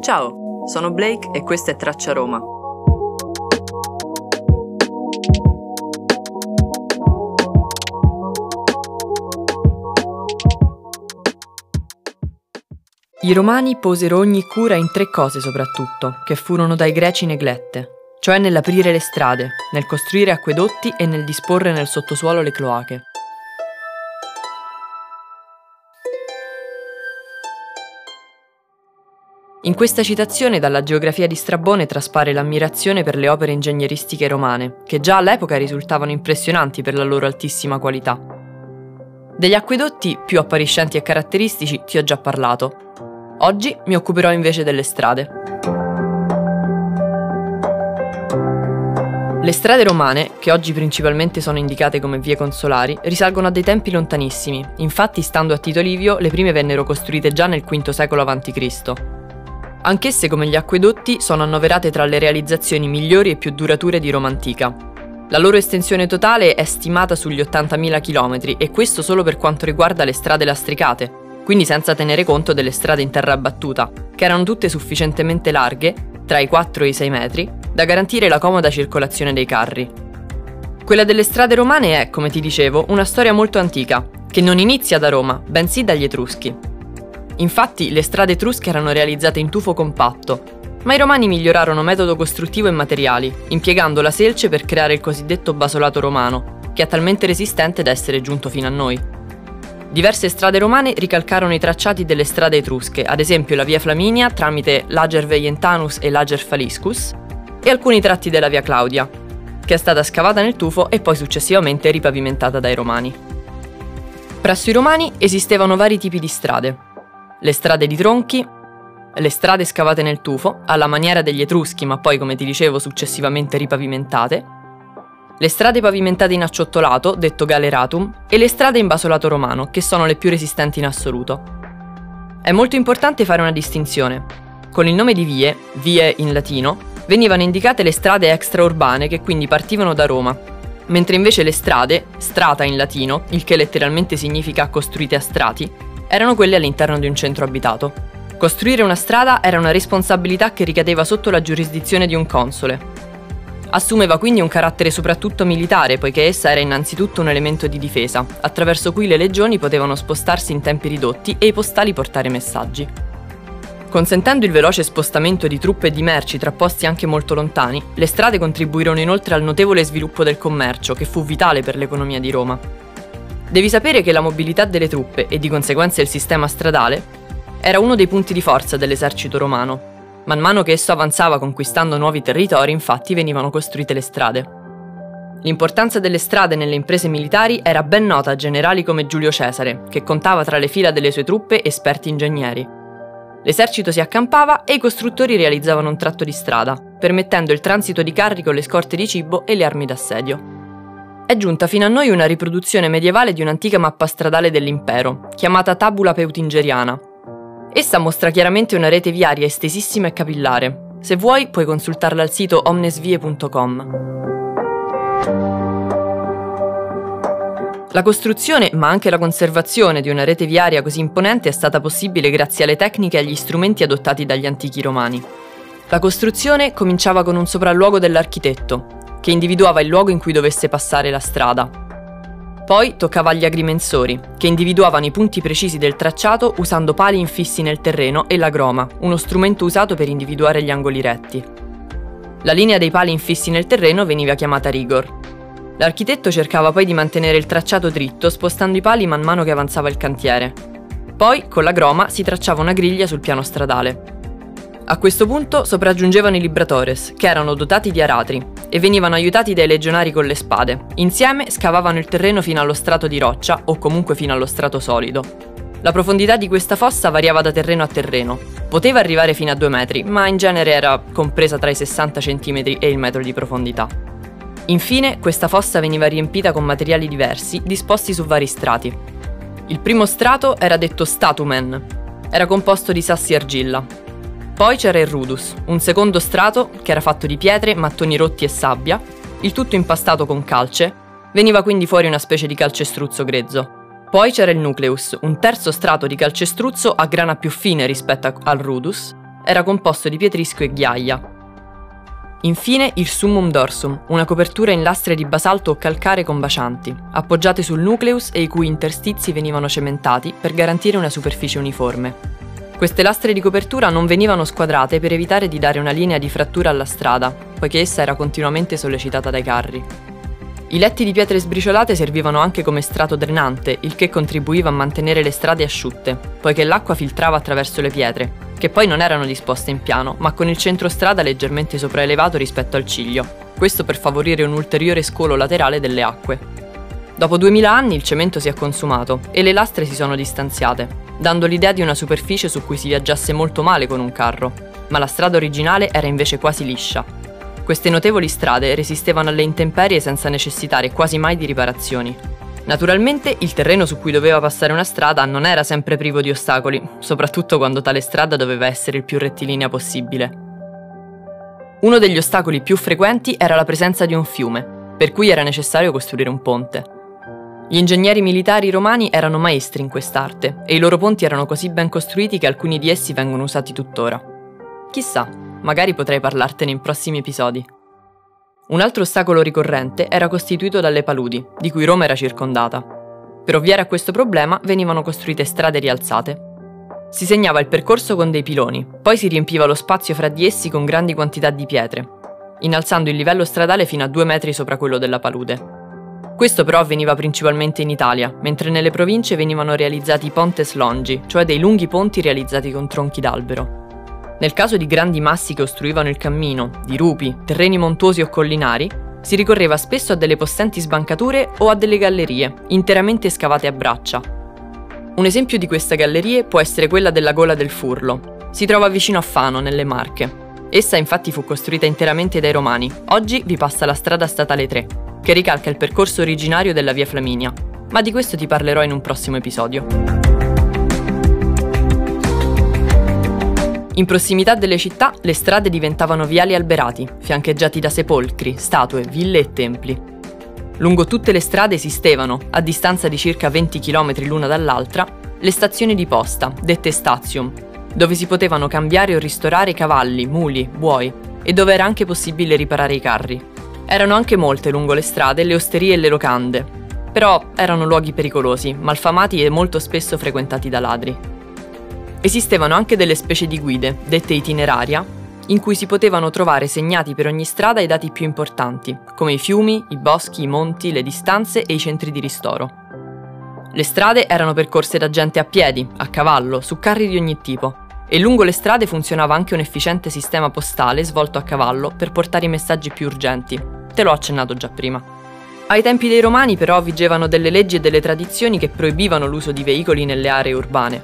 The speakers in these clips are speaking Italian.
Ciao, sono Blake e questa è Traccia Roma. I romani posero ogni cura in tre cose soprattutto, che furono dai greci neglette, cioè nell'aprire le strade, nel costruire acquedotti e nel disporre nel sottosuolo le cloache. In questa citazione dalla geografia di Strabone traspare l'ammirazione per le opere ingegneristiche romane, che già all'epoca risultavano impressionanti per la loro altissima qualità. Degli acquedotti più appariscenti e caratteristici ti ho già parlato, Oggi mi occuperò invece delle strade. Le strade romane, che oggi principalmente sono indicate come vie consolari, risalgono a dei tempi lontanissimi, infatti stando a Tito Livio le prime vennero costruite già nel V secolo a.C. Anch'esse come gli acquedotti sono annoverate tra le realizzazioni migliori e più durature di Roma antica. La loro estensione totale è stimata sugli 80.000 km e questo solo per quanto riguarda le strade lastricate, quindi senza tenere conto delle strade in terra battuta, che erano tutte sufficientemente larghe, tra i 4 e i 6 metri, da garantire la comoda circolazione dei carri. Quella delle strade romane è, come ti dicevo, una storia molto antica, che non inizia da Roma, bensì dagli Etruschi. Infatti le strade etrusche erano realizzate in tufo compatto, ma i romani migliorarono metodo costruttivo e materiali, impiegando la selce per creare il cosiddetto basolato romano, che è talmente resistente da essere giunto fino a noi. Diverse strade romane ricalcarono i tracciati delle strade etrusche, ad esempio la via Flaminia tramite l'Ager Veientanus e l'Ager Faliscus, e alcuni tratti della via Claudia, che è stata scavata nel tufo e poi successivamente ripavimentata dai romani. Presso i romani esistevano vari tipi di strade. Le strade di tronchi, le strade scavate nel tufo, alla maniera degli etruschi ma poi come ti dicevo successivamente ripavimentate, le strade pavimentate in acciottolato, detto galeratum, e le strade in basolato romano, che sono le più resistenti in assoluto. È molto importante fare una distinzione. Con il nome di vie, vie in latino, venivano indicate le strade extraurbane che quindi partivano da Roma, mentre invece le strade, strata in latino, il che letteralmente significa costruite a strati, erano quelle all'interno di un centro abitato. Costruire una strada era una responsabilità che ricadeva sotto la giurisdizione di un console, Assumeva quindi un carattere soprattutto militare, poiché essa era innanzitutto un elemento di difesa, attraverso cui le legioni potevano spostarsi in tempi ridotti e i postali portare messaggi. Consentendo il veloce spostamento di truppe e di merci tra posti anche molto lontani, le strade contribuirono inoltre al notevole sviluppo del commercio, che fu vitale per l'economia di Roma. Devi sapere che la mobilità delle truppe e di conseguenza il sistema stradale era uno dei punti di forza dell'esercito romano, Man mano che esso avanzava conquistando nuovi territori, infatti, venivano costruite le strade. L'importanza delle strade nelle imprese militari era ben nota a generali come Giulio Cesare, che contava tra le fila delle sue truppe esperti ingegneri. L'esercito si accampava e i costruttori realizzavano un tratto di strada, permettendo il transito di carri con le scorte di cibo e le armi d'assedio. È giunta fino a noi una riproduzione medievale di un'antica mappa stradale dell'impero, chiamata Tabula Peutingeriana, Essa mostra chiaramente una rete viaria estesissima e capillare. Se vuoi puoi consultarla al sito omnesvie.com. La costruzione, ma anche la conservazione di una rete viaria così imponente è stata possibile grazie alle tecniche e agli strumenti adottati dagli antichi romani. La costruzione cominciava con un sopralluogo dell'architetto, che individuava il luogo in cui dovesse passare la strada, poi toccava agli agrimensori, che individuavano i punti precisi del tracciato usando pali infissi nel terreno e la groma, uno strumento usato per individuare gli angoli retti. La linea dei pali infissi nel terreno veniva chiamata rigor. L'architetto cercava poi di mantenere il tracciato dritto spostando i pali man mano che avanzava il cantiere. Poi, con la groma, si tracciava una griglia sul piano stradale. A questo punto sopraggiungevano i libratores, che erano dotati di aratri, e venivano aiutati dai legionari con le spade. Insieme scavavano il terreno fino allo strato di roccia, o comunque fino allo strato solido. La profondità di questa fossa variava da terreno a terreno. Poteva arrivare fino a 2 metri, ma in genere era compresa tra i 60 cm e il metro di profondità. Infine, questa fossa veniva riempita con materiali diversi, disposti su vari strati. Il primo strato era detto statumen. Era composto di sassi e argilla, poi c'era il rudus, un secondo strato che era fatto di pietre, mattoni rotti e sabbia, il tutto impastato con calce, veniva quindi fuori una specie di calcestruzzo grezzo. Poi c'era il nucleus, un terzo strato di calcestruzzo a grana più fine rispetto al rudus, era composto di pietrisco e ghiaia. Infine il summum dorsum, una copertura in lastre di basalto o calcare combacianti, appoggiate sul nucleus e i cui interstizi venivano cementati per garantire una superficie uniforme. Queste lastre di copertura non venivano squadrate per evitare di dare una linea di frattura alla strada, poiché essa era continuamente sollecitata dai carri. I letti di pietre sbriciolate servivano anche come strato drenante, il che contribuiva a mantenere le strade asciutte, poiché l'acqua filtrava attraverso le pietre, che poi non erano disposte in piano, ma con il centro strada leggermente sopraelevato rispetto al ciglio, questo per favorire un ulteriore scolo laterale delle acque. Dopo 2000 anni il cemento si è consumato e le lastre si sono distanziate, dando l'idea di una superficie su cui si viaggiasse molto male con un carro, ma la strada originale era invece quasi liscia. Queste notevoli strade resistevano alle intemperie senza necessitare quasi mai di riparazioni. Naturalmente il terreno su cui doveva passare una strada non era sempre privo di ostacoli, soprattutto quando tale strada doveva essere il più rettilinea possibile. Uno degli ostacoli più frequenti era la presenza di un fiume, per cui era necessario costruire un ponte. Gli ingegneri militari romani erano maestri in quest'arte e i loro ponti erano così ben costruiti che alcuni di essi vengono usati tuttora. Chissà, magari potrei parlartene in prossimi episodi. Un altro ostacolo ricorrente era costituito dalle paludi, di cui Roma era circondata. Per ovviare a questo problema venivano costruite strade rialzate. Si segnava il percorso con dei piloni, poi si riempiva lo spazio fra di essi con grandi quantità di pietre, innalzando il livello stradale fino a due metri sopra quello della palude. Questo però avveniva principalmente in Italia, mentre nelle province venivano realizzati pontes longi, cioè dei lunghi ponti realizzati con tronchi d'albero. Nel caso di grandi massi che ostruivano il cammino, di rupi, terreni montuosi o collinari, si ricorreva spesso a delle possenti sbancature o a delle gallerie, interamente scavate a braccia. Un esempio di queste gallerie può essere quella della Gola del Furlo. Si trova vicino a Fano, nelle Marche. Essa infatti fu costruita interamente dai Romani. Oggi vi passa la strada statale 3, che ricalca il percorso originario della via Flaminia, ma di questo ti parlerò in un prossimo episodio. In prossimità delle città le strade diventavano viali alberati, fiancheggiati da sepolcri, statue, ville e templi. Lungo tutte le strade esistevano, a distanza di circa 20 km l'una dall'altra, le stazioni di posta, dette statium, dove si potevano cambiare o ristorare cavalli, muli, buoi e dove era anche possibile riparare i carri. Erano anche molte lungo le strade le osterie e le locande, però erano luoghi pericolosi, malfamati e molto spesso frequentati da ladri. Esistevano anche delle specie di guide, dette itineraria, in cui si potevano trovare segnati per ogni strada i dati più importanti, come i fiumi, i boschi, i monti, le distanze e i centri di ristoro. Le strade erano percorse da gente a piedi, a cavallo, su carri di ogni tipo, e lungo le strade funzionava anche un efficiente sistema postale svolto a cavallo per portare i messaggi più urgenti, Te l'ho accennato già prima. Ai tempi dei Romani però vigevano delle leggi e delle tradizioni che proibivano l'uso di veicoli nelle aree urbane.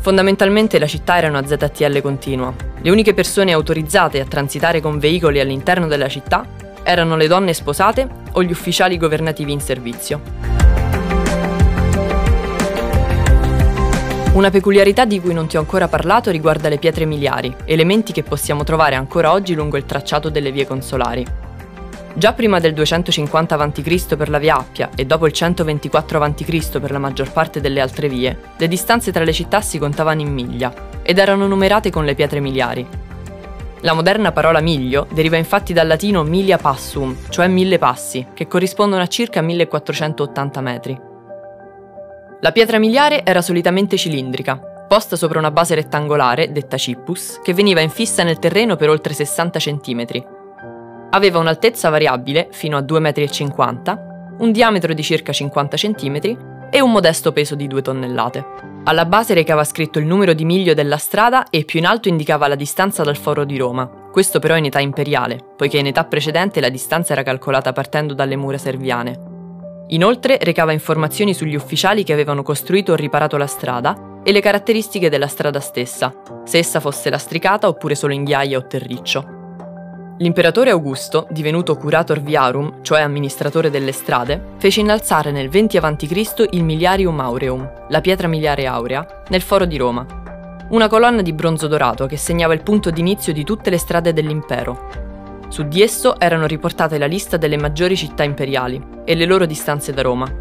Fondamentalmente la città era una ZTL continua. Le uniche persone autorizzate a transitare con veicoli all'interno della città erano le donne sposate o gli ufficiali governativi in servizio. Una peculiarità di cui non ti ho ancora parlato riguarda le pietre miliari, elementi che possiamo trovare ancora oggi lungo il tracciato delle vie consolari. Già prima del 250 a.C. per la via Appia e dopo il 124 a.C. per la maggior parte delle altre vie, le distanze tra le città si contavano in miglia ed erano numerate con le pietre miliari. La moderna parola miglio deriva infatti dal latino milia passum, cioè mille passi, che corrispondono a circa 1480 metri. La pietra miliare era solitamente cilindrica, posta sopra una base rettangolare, detta cippus, che veniva infissa nel terreno per oltre 60 cm Aveva un'altezza variabile, fino a 2,50 m, un diametro di circa 50 cm e un modesto peso di 2 tonnellate. Alla base recava scritto il numero di miglio della strada e più in alto indicava la distanza dal foro di Roma, questo però in età imperiale, poiché in età precedente la distanza era calcolata partendo dalle mura serviane. Inoltre recava informazioni sugli ufficiali che avevano costruito o riparato la strada e le caratteristiche della strada stessa, se essa fosse lastricata oppure solo in ghiaia o terriccio. L'imperatore Augusto, divenuto curator viarum, cioè amministratore delle strade, fece innalzare nel 20 a.C. il Miliarium Aureum, la pietra miliare aurea, nel foro di Roma. Una colonna di bronzo dorato che segnava il punto d'inizio di tutte le strade dell'impero. Su di esso erano riportate la lista delle maggiori città imperiali e le loro distanze da Roma.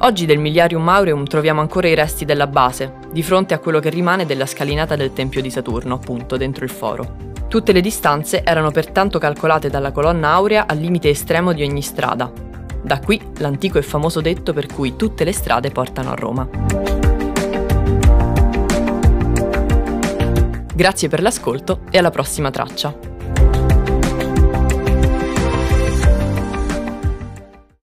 Oggi del Miliarium Aureum troviamo ancora i resti della base, di fronte a quello che rimane della scalinata del Tempio di Saturno, appunto, dentro il foro. Tutte le distanze erano pertanto calcolate dalla colonna aurea al limite estremo di ogni strada. Da qui l'antico e famoso detto per cui tutte le strade portano a Roma. Grazie per l'ascolto e alla prossima traccia.